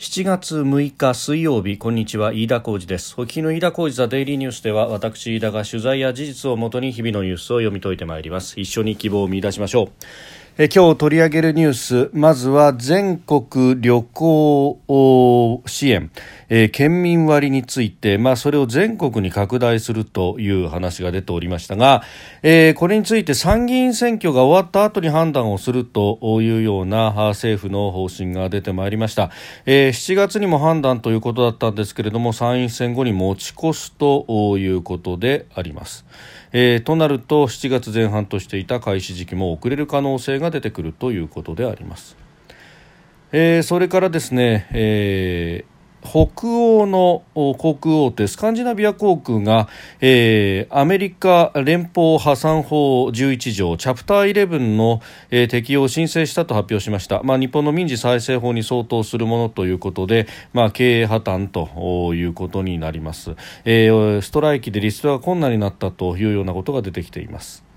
7月6日水曜日こんにちは飯田浩二です。お聞きの飯田浩二ザデイリーニュースでは私飯田が取材や事実をもとに日々のニュースを読み解いてまいります。一緒に希望を見出しましょう。今日取り上げるニュースまずは全国旅行支援、えー、県民割について、まあ、それを全国に拡大するという話が出ておりましたが、えー、これについて参議院選挙が終わった後に判断をするというような政府の方針が出てまいりました、えー、7月にも判断ということだったんですけれども参院選後に持ち越すということであります。えー、となると7月前半としていた開始時期も遅れる可能性が出てくるということであります。えー、それからですね、えー北欧の航空大手スカンジナビア航空が、えー、アメリカ連邦破産法11条チャプター11の、えー、適用を申請したと発表しました、まあ、日本の民事再生法に相当するものということで、まあ、経営破綻ということになります、えー、ストライキでリストが困難になったというようなことが出てきています。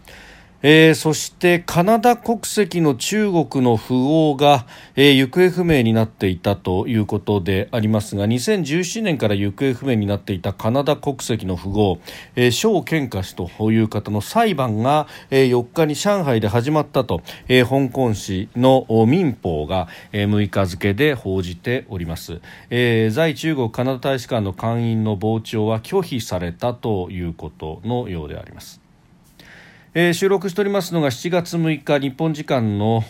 えー、そしてカナダ国籍の中国の富豪が、えー、行方不明になっていたということでありますが2017年から行方不明になっていたカナダ国籍の富豪、えー、蒋健華氏という方の裁判が、えー、4日に上海で始まったと、えー、香港市の民法が、えー、6日付で報じております、えー、在中国カナダ大使館の館員の傍聴は拒否されたということのようであります。えー、収録しておりますのが7月6日日本時間の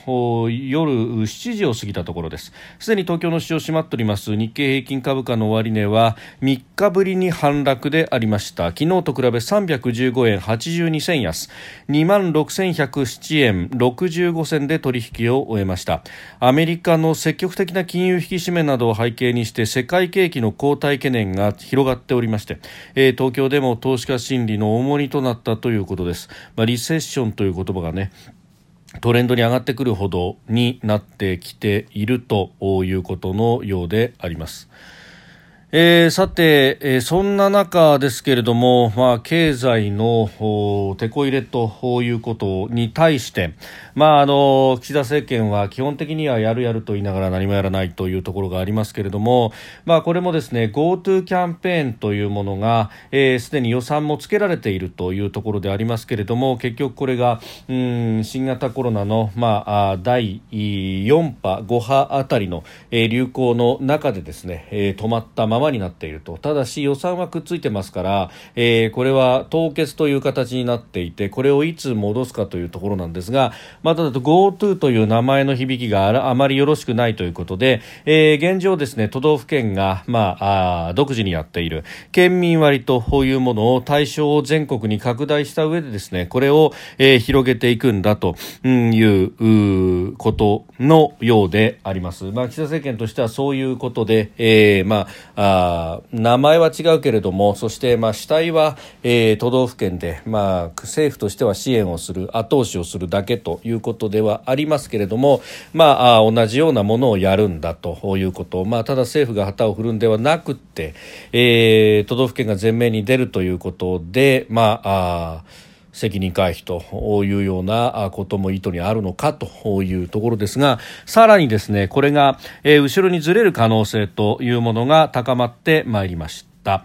夜7時を過ぎたところです。すでに東京の市場閉まっております。日経平均株価の終値は3日ぶりに反落でありました。昨日と比べ315円82銭安。2万6107円65銭で取引を終えました。アメリカの積極的な金融引き締めなどを背景にして世界景気の後退懸念が広がっておりまして、えー、東京でも投資家心理の重荷となったということです、まあリセッションという言葉がねトレンドに上がってくるほどになってきているということのようであります。えー、さて、えー、そんな中ですけれども、まあ、経済のてこ入れということに対して、まあ、あの岸田政権は基本的にはやるやると言いながら何もやらないというところがありますけれども、まあ、これもですね GoTo キャンペーンというものがすで、えー、に予算もつけられているというところでありますけれども結局これがうん新型コロナの、まあ、第4波、5波あたりの、えー、流行の中でですね、えー、止まったままになっていると。ただし予算はくっついてますから、えー、これは凍結という形になっていてこれをいつ戻すかというところなんですがまただと GoTo という名前の響きがあまりよろしくないということで、えー、現状ですね都道府県が、まあ、あ独自にやっている県民割というものを対象を全国に拡大した上でですねこれを、えー、広げていくんだということのようであります。まあ、岸田政権としてはそういうことで、えー、まああ名前は違うけれどもそしてまあ主体は、えー、都道府県で、まあ、政府としては支援をする後押しをするだけといういうことではありますけれども、まあ、同じようなものをやるんだということ、まあ、ただ政府が旗を振るんではなくて、えー、都道府県が前面に出るということで、まああ責任回避というようなことも意図にあるのかというところですがさらにですねこれが、え後ろにずれる可能性というものが高まってまいりました。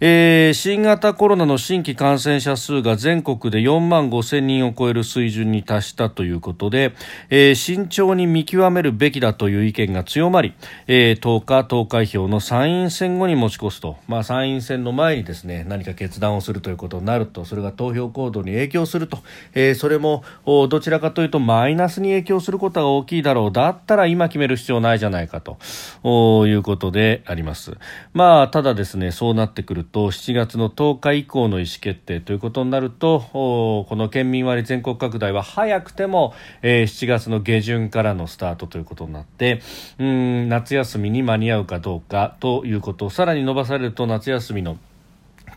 えー、新型コロナの新規感染者数が全国で4万5千人を超える水準に達したということで、えー、慎重に見極めるべきだという意見が強まり、えー、10日投開票の参院選後に持ち越すと、まあ、参院選の前にですね何か決断をするということになると。それが投票行動に影響すると、えー、それもどちらかというとマイナスに影響することが大きいだろう。だったら今決める必要ないじゃないかと。いうことであります。まあ、ただですねそうなってくると7月の10日以降の意思決定ということになるとこの県民割全国拡大は早くても、えー、7月の下旬からのスタートということになってうん夏休みに間に合うかどうかということさらに伸ばされると夏休みの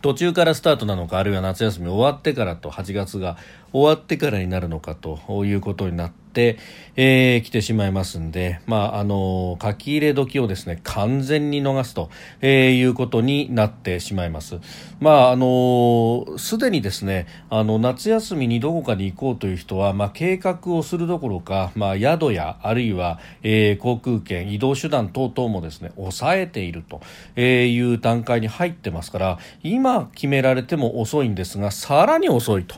途中からスタートなのかあるいは夏休み終わってからと8月が終わってからになるのかということになってってえー、来てしまいますんで、まあ、あの書き入れ時をですね完全に逃すと、えー、いうことになってしまいます。まああのすでにですねあの夏休みにどこかに行こうという人は、まあ、計画をするどころか、まあ、宿やあるいは、えー、航空券移動手段等々もですね抑えているという段階に入ってますから今決められても遅いんですがさらに遅いと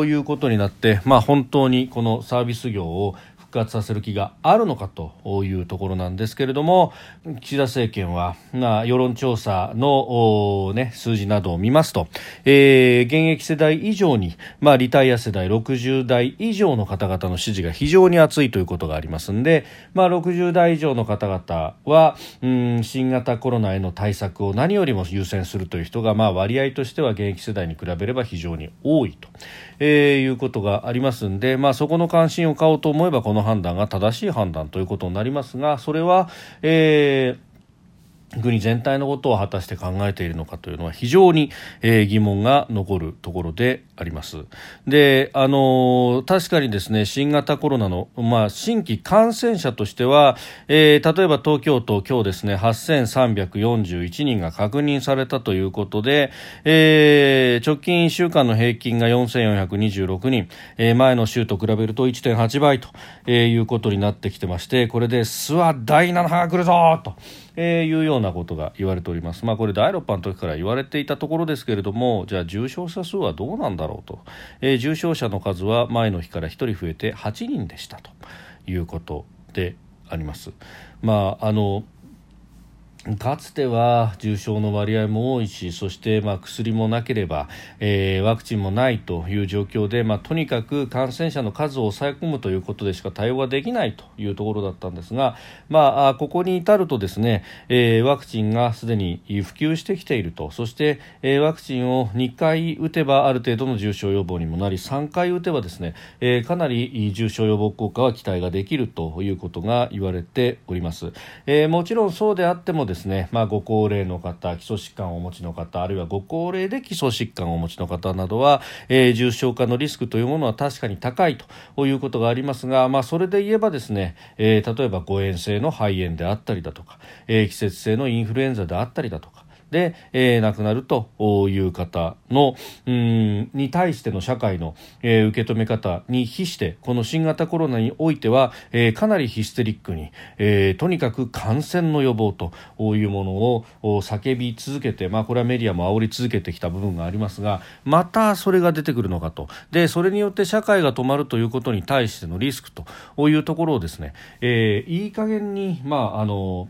ういうことになって、まあ、本当にこのサービス業を復活させる気があるのかというところなんですけれども岸田政権は、まあ、世論調査の、ね、数字などを見ますと、えー、現役世代以上に、まあ、リタイア世代60代以上の方々の支持が非常に厚いということがありますので、まあ、60代以上の方々はうん新型コロナへの対策を何よりも優先するという人が、まあ、割合としては現役世代に比べれば非常に多いと、えー、いうことがありますので、まあ、そこの関心を買おうと思えばこのの判断が正しい判断ということになりますがそれは、えー国全体のことを果たして考えているのかというのは非常に、えー、疑問が残るところであります。で、あのー、確かにですね、新型コロナの、まあ、新規感染者としては、えー、例えば東京都今日ですね、8341人が確認されたということで、え、直近1週間の平均が4426人、えー、前の週と比べると1.8倍と、え、いうことになってきてまして、これで、スワ第7波が来るぞと、えー、いうようなことが言われております。まあ、これ第6波の時から言われていたところですけれども、じゃあ重症者数はどうなんだろうと、えー、重症者の数は前の日から1人増えて8人でしたということであります。まああのかつては重症の割合も多いしそしてまあ薬もなければ、えー、ワクチンもないという状況で、まあ、とにかく感染者の数を抑え込むということでしか対応ができないというところだったんですが、まあ、ここに至るとですね、えー、ワクチンがすでに普及してきているとそして、えー、ワクチンを2回打てばある程度の重症予防にもなり3回打てばですね、えー、かなり重症予防効果は期待ができるということが言われております。えー、もちろんそうであってもですね、まあ、ご高齢の方基礎疾患をお持ちの方あるいはご高齢で基礎疾患をお持ちの方などは、えー、重症化のリスクというものは確かに高いということがありますが、まあ、それで言えばですね、えー、例えば誤嚥性の肺炎であったりだとか、えー、季節性のインフルエンザであったりだとかで、えー、亡くなるという方のうんに対しての社会の、えー、受け止め方に比してこの新型コロナにおいては、えー、かなりヒステリックに、えー、とにかく感染の予防というものを叫び続けて、まあ、これはメディアも煽り続けてきた部分がありますがまたそれが出てくるのかと。でそれによって社会が止まるということに対してのリスクというところをですね、えー、いい加減に、まああの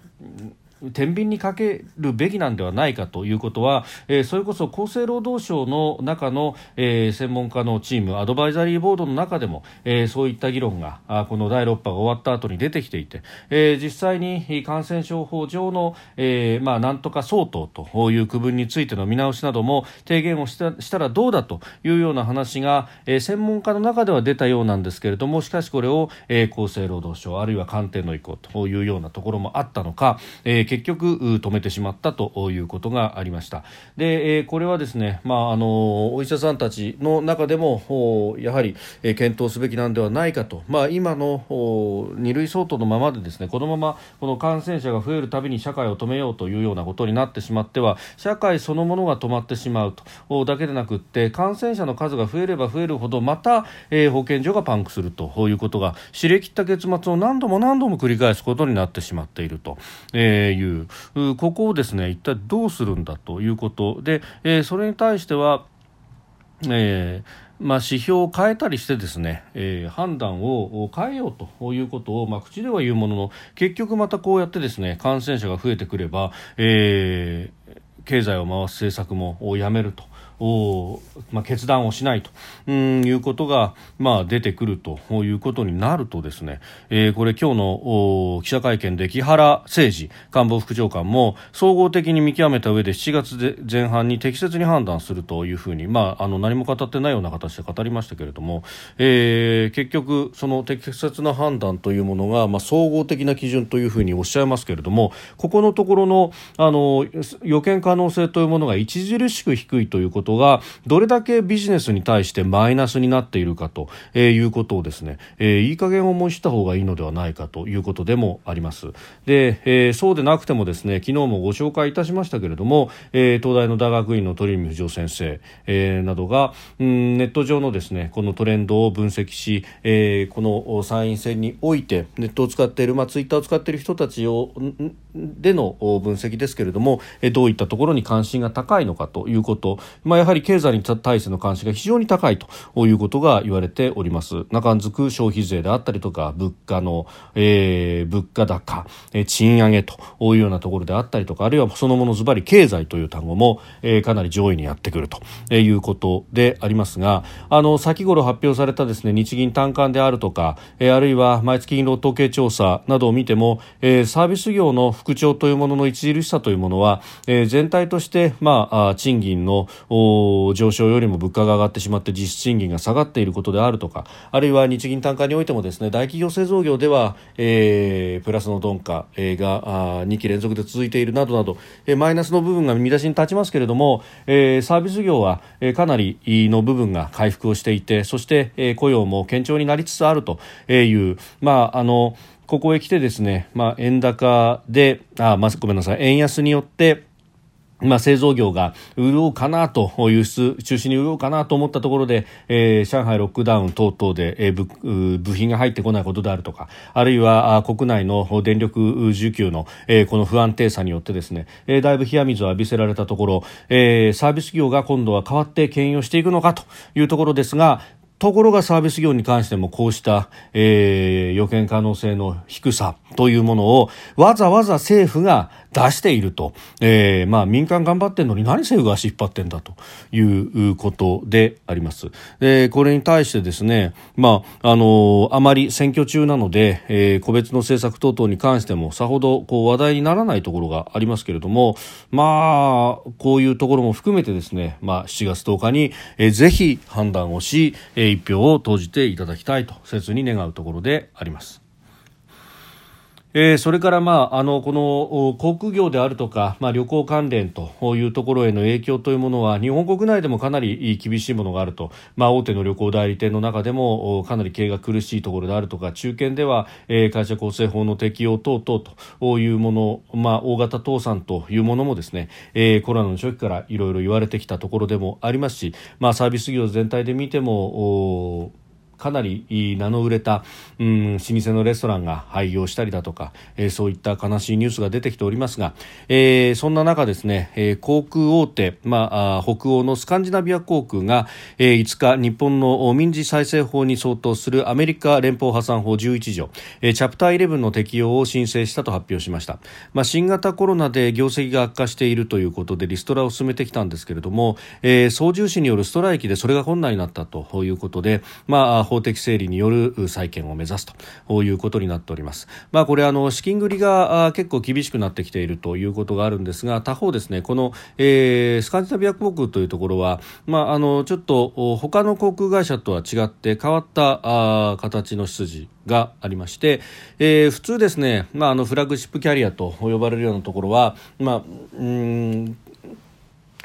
天秤にかけるべきなんではないかということは、えー、それこそ厚生労働省の中の、えー、専門家のチームアドバイザリーボードの中でも、えー、そういった議論があこの第6波が終わった後に出てきていて、えー、実際に感染症法上の、えーまあ、なんとか相当という区分についての見直しなども提言をしたしたらどうだというような話が、えー、専門家の中では出たようなんですけれどもしかしこれを、えー、厚生労働省あるいは官邸の意向というようなところもあったのか、えー結局止めてしまったということがありました。で、えこれはですね、まあ、あのお医者さんたちの中でもやはり、え検討すべきなんではないかと、まあ、今の2類相当のままでですねこのままこの感染者が増えるたびに社会を止めようというようなことになってしまっては社会そのものが止まってしまうと。だけでなくって感染者の数が増えれば増えるほどまた、え保健所がパンクするということが知れ切った結末を何度も何度も繰り返すことになってしまっていると。えいうここをですね一体どうするんだということで、えー、それに対しては、えーまあ、指標を変えたりしてですね、えー、判断を変えようということを、まあ、口では言うものの結局またこうやってですね感染者が増えてくれば、えー、経済を回す政策もやめると。を、まあ、決断をしないと。うんいうことが、まあ、出てくるということになるとですね、えー、これ今日の記者会見で木原誠二官房副長官も総合的に見極めた上で7月で前半に適切に判断するというふうに、まあ、あの何も語ってないような形で語りましたけれども、えー、結局その適切な判断というものが、まあ、総合的な基準というふうにおっしゃいますけれどもここのところのあの予見可能性というものが著しく低いということことがどれだけビジネスに対してマイナスになっているかということをですね、えー、いい加減思いした方がいいのではないかということでもあります。で、えー、そうでなくてもですね昨日もご紹介いたしましたけれども、えー、東大の大学院の鳥海不二夫先生、えー、などが、うん、ネット上のですねこのトレンドを分析し、えー、この参院選においてネットを使っている、まあ、ツイッターを使っている人たちをでの分析ですけれども、どういったところに関心が高いのかということ、ま、やはり経済に対しての関心が非常に高いということが言われております。中んづく消費税であったりとか物価の、えー、物価高、え賃上げというようなところであったりとかあるいはそのものズバリ経済という単語も、えー、かなり上位にやってくるということでありますがあの先頃発表されたですね日銀短観であるとか、えー、あるいは毎月勤労統計調査などを見ても、えー、サービス業の復調というものの著しさというものは、えー、全体として、まあ、賃金の上昇よりも物価が上がってしまって実質賃金が下がっていることであるとかあるいは日銀単価においてもですね大企業製造業では、えー、プラスの鈍化、えー、が2期連続で続いているなどなど、えー、マイナスの部分が見出しに立ちますけれども、えー、サービス業は、えー、かなりの部分が回復をしていてそして、えー、雇用も堅調になりつつあるという、まああのここへ来てですね、まあ、円高で、あ、まあ、ごめんなさい、円安によって、まあ、製造業が潤うかなと輸出中心に潤うかなと思ったところで、えー、上海ロックダウン等々で、えー、部品が入ってこないことであるとかあるいは国内の電力需給の、えー、この不安定さによってですね、えー、だいぶ冷や水を浴びせられたところ、えー、サービス業が今度は変わって牽引をしていくのかというところですがところがサービス業に関してもこうした、えー、予見可能性の低さというものをわざわざ政府が出していると、えー、まあ民間頑張ってんのに何政府が足引っ張ってんだということであります。で、これに対してですね、まあ、あの、あまり選挙中なので、えー、個別の政策等々に関してもさほどこう話題にならないところがありますけれども、まあ、こういうところも含めてですね、まあ、7月10日に、えー、ぜひ判断をし、えー、一票を投じていただきたいと切に願うところであります。えー、それから、まあ、あのこの航空業であるとか、まあ、旅行関連というところへの影響というものは日本国内でもかなり厳しいものがあると、まあ、大手の旅行代理店の中でもかなり経営が苦しいところであるとか中堅では、えー、会社構成法の適用等々というもの、まあ、大型倒産というものもですね、えー、コロナの初期からいろいろ言われてきたところでもありますし、まあ、サービス業全体で見てもかなり名の売れた、うん、老舗のレストランが廃業したりだとか、えー、そういった悲しいニュースが出てきておりますが、えー、そんな中ですね、えー、航空大手、まあ、北欧のスカンジナビア航空が、えー、5日日本の民事再生法に相当するアメリカ連邦破産法11条、えー、チャプター11の適用を申請したと発表しました、まあ、新型コロナで業績が悪化しているということでリストラを進めてきたんですけれども、えー、操縦士によるストライキでそれが困難になったということで、まあ法的整理による再建を目指すということになっております。まあ、これあの資金繰りが結構厳しくなってきているということがあるんですが他方ですねこの、えー、スカンジナビア航空というところは、まあ、あのちょっと他の航空会社とは違って変わったあ形の出自がありまして、えー、普通ですね、まあ、あのフラッグシップキャリアと呼ばれるようなところは、まあ、うん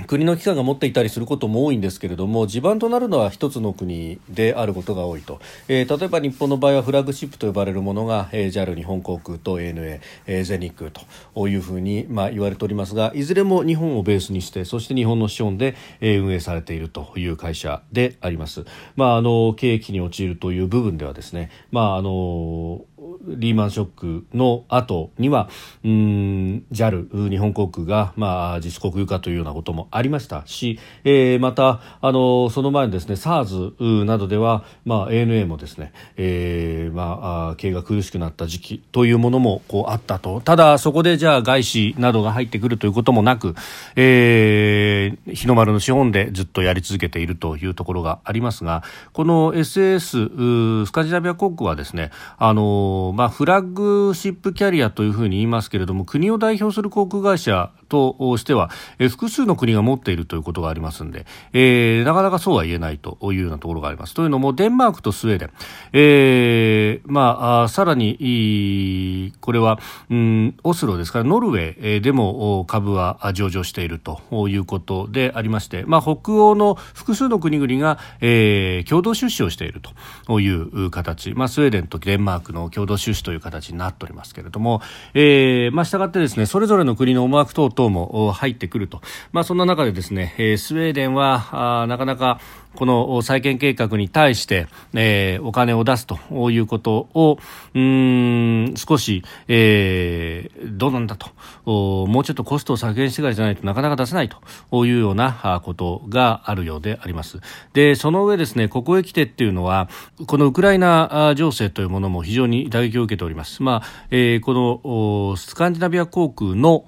国の機関が持っていたりすることも多いんですけれども地盤となるのは一つの国であることが多いと、えー、例えば日本の場合はフラッグシップと呼ばれるものが、えー、JAL 日本航空と ANA、えー、全日空というふうに、まあ、言われておりますがいずれも日本をベースにしてそして日本の資本で、えー、運営されているという会社であります、まあ、あの経営機に陥るという部分ではですね、まああのリーマンショックの後にはうん JAL 日本航空が、まあ、自主国有化というようなこともありましたし、えー、またあのその前にですね SARS などでは、まあ、ANA もですね、えーまあ、経営が苦しくなった時期というものもこうあったと。ただそこでじゃあ外資などが入ってくるということもなく、えー、日の丸の資本でずっとやり続けているというところがありますがこの SAS スカジナビア航空はですねあのまあ、フラッグシップキャリアというふうに言いますけれども国を代表する航空会社としては、え、複数の国が持っているということがありますので、えー、なかなかそうは言えないというようなところがあります。というのもデンマークとスウェーデン、えーまあ、あさらにこれは、うん、オスロですからノルウェーでも株は上場しているということでありまして、まあ、北欧の複数の国々が、えー、共同出資をしているという形、まあ、スウェーデンとデンマークの共同出資という形になっておりますけれども、えーまあ、したがってですねそれぞれの国の思惑等々も入ってくると、まあ、そんな中でですね、えー、スウェーデンはあなかなかこの再建計画に対して、えー、お金を出すということをうん少し、えー、どうなんだと。もうちょっとコストを削減してからじゃないとなかなか出せないというようなことがあるようであります。でその上ですねここへ来てっていうのはこのウクライナ情勢というものも非常に打撃を受けております。まあ、えー、このスカンジナビア航空の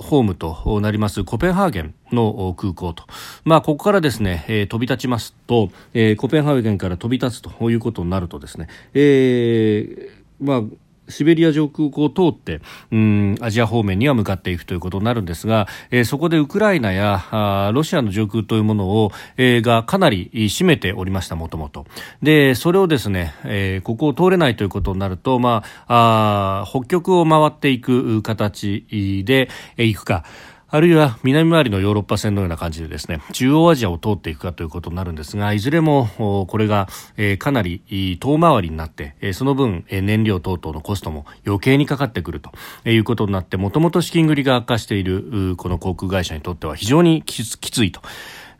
ホームとなりますコペンハーゲンの空港と、まあ、ここからですね、えー、飛び立ちますと、えー、コペンハーゲンから飛び立つということになるとですね、えー、まあシベリア上空を通ってうんアジア方面には向かっていくということになるんですが、えー、そこでウクライナやあロシアの上空というものを、えー、がかなり占めておりましたもともと。でそれをですね、えー、ここを通れないということになると、まあ、あ北極を回っていく形で、えー、行くか。あるいは南回りのヨーロッパ線のような感じでですね中央アジアを通っていくかということになるんですがいずれもこれが、かなり遠回りになって、その分、燃料等々のコストも余計にかかってくるということになってもともと資金繰りが悪化しているこの航空会社にとっては非常にきついと。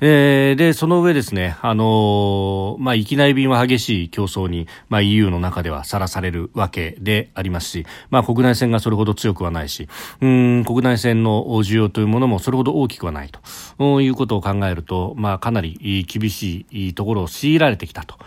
えー、で、その上ですね、あのー、まあ、域内便は激しい競争に、まあ、EU の中ではさらされるわけでありますし、まあ、国内線がそれほど強くはないし、うん、国内線の需要というものもそれほど大きくはないということを考えると、まあ、かなり厳しいところを強いられてきたと。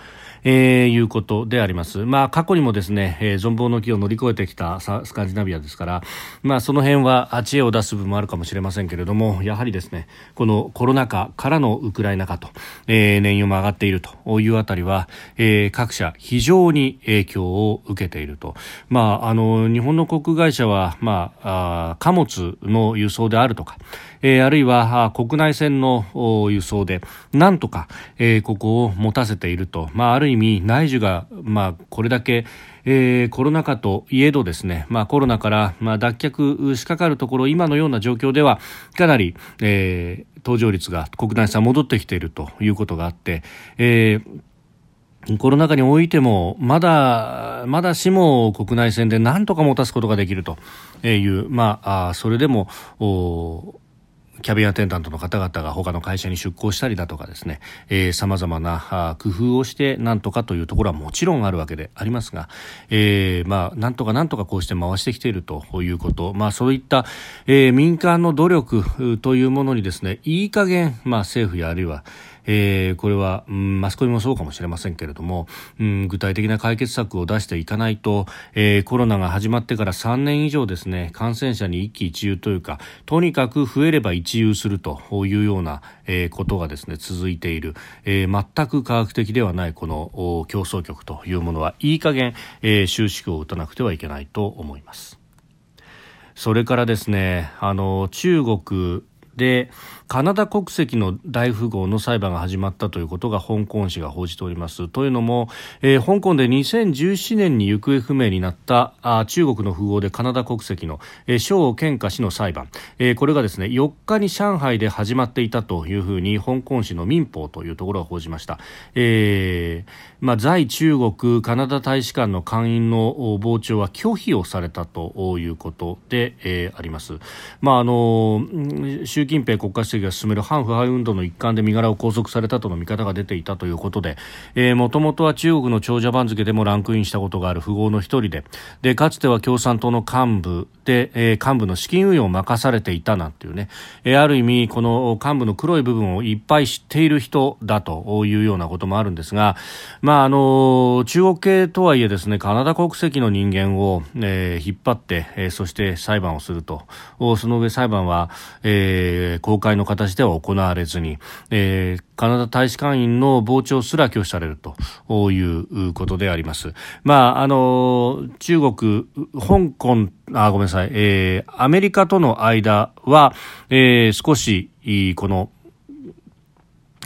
えー、いうことであります。まあ、過去にもですね、えー、存亡の木を乗り越えてきたスカンジナビアですから、まあ、その辺は知恵を出す部分もあるかもしれませんけれども、やはりですね、このコロナ禍からのウクライナ化と、えー、燃油も上がっているというあたりは、えー、各社非常に影響を受けていると。まあ、あの、日本の航空会社は、まあ、あ貨物の輸送であるとか、えー、あるいは国内線の輸送でなんとか、えー、ここを持たせていると、まあ、ある意味内需が、まあ、これだけえー、コロナ禍といえどですね、まあ、コロナから、まあ、脱却しかかるところ今のような状況ではかなり、えー、搭乗率が国内線戻ってきているということがあって、えー、コロナ禍においても、まだ、まだしも国内線で何とか持たすことができるという、まあ、あそれでも、おキャビンアテンダントの方々が他の会社に出向したりだとかですね、えー、様々な工夫をしてなんとかというところはもちろんあるわけでありますが、えー、まあ、なんとかなんとかこうして回してきているということ、まあ、そういった、えー、民間の努力というものにですね、いい加減、まあ、政府やあるいは、えー、これは、うん、マスコミもそうかもしれませんけれども、うん、具体的な解決策を出していかないと、えー、コロナが始まってから3年以上ですね感染者に一喜一憂というかとにかく増えれば一憂するというような、えー、ことがですね続いている、えー、全く科学的ではないこの競争局というものはいい加減、えー、収縮を打たなくてはいけないと思います。それからですね、あの、中国で、カナダ国籍の大富豪の裁判が始まったということが香港紙が報じております。というのも、えー、香港で2017年に行方不明になったあ中国の富豪でカナダ国籍の、えー、健華氏の裁判、えー、これがですね4日に上海で始まっていたというふうに香港紙の民法というところが報じました。えーまあ、在中国カナダ大使館の会員の傍聴は拒否をされたということで、えー、あります。まああの習近平国家主席が進める反腐敗運動の一環で身柄を拘束されたとの見方が出ていたということで、もともとは中国の長者番付でもランクインしたことがある富豪の一人で、で、かつては共産党の幹部で、えー、幹部の資金運用を任されていたなんていうね、えー、ある意味、この幹部の黒い部分をいっぱい知っている人だというようなこともあるんですが、まあ、あの、中国系とはいえですね、カナダ国籍の人間を、えー、引っ張って、えー、そして裁判をすると、その上裁判は、ええ、公開の形では行われずに、えー、カナダ大使館員の傍聴すら拒否されるということであります。まあ、あの、中国、香港、あ、ごめんなさい、えー、アメリカとの間は、えー、少し、この、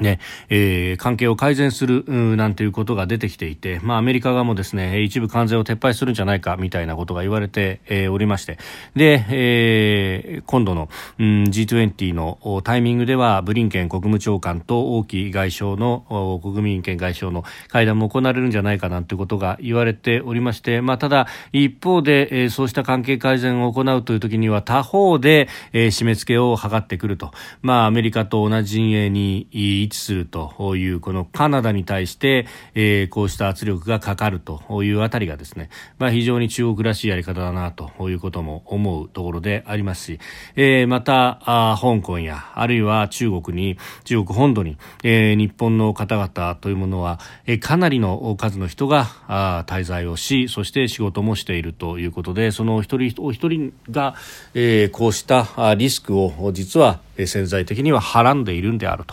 ねえー、関係を改善するなんていうことが出てきていて、まあ、アメリカ側もですね一部関税を撤廃するんじゃないかみたいなことが言われて、えー、おりまして。で、えー、今度の、うん、G20 のタイミングではブリンケン国務長官と王毅外相の国民権外相の会談も行われるんじゃないかなんてことが言われておりまして、まあ、ただ一方で、えー、そうした関係改善を行うという時には他方で、えー、締め付けを図ってくると、まあ、アメリカと同じ陣営に位置するというこのカナダに対して、えー、こうした圧力がかかるというあたりがですね、まあ、非常に中国らしいやり方だなということも思うところでありますし、えー、またあ香港やあるいは中国に中国本土に、えー、日本の方々というものは、えー、かなりの数の人があ滞在をしそして仕事もしているということでその一人お一人が、えー、こうしたリスクを実は潜在的にははらんでいるんである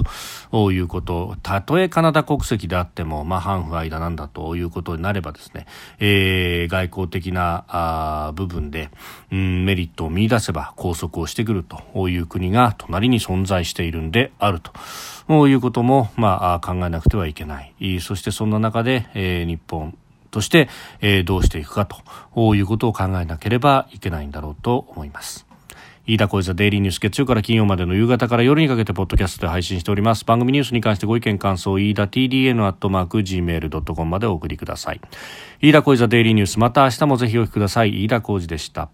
ということたとえカナダ国籍であっても、まあ、反不愛だなんだということになればですね、えー、外交的なあ部分で、うん、メリットを見出せば拘束をしてくるという国が隣に存在しているんであると。いうことも、まあ、考えなくてはいけない。そしてそんな中で、えー、日本として、えー、どうしていくかということを考えなければいけないんだろうと思います。飯田小泉デイリーニュース月曜から金曜までの夕方から夜にかけてポッドキャストで配信しております。番組ニュースに関してご意見感想飯田 TDN アットマーク Gmail.com までお送りください。飯田小泉デイリーニュース。また明日もぜひお聞きください。飯田小泉でした。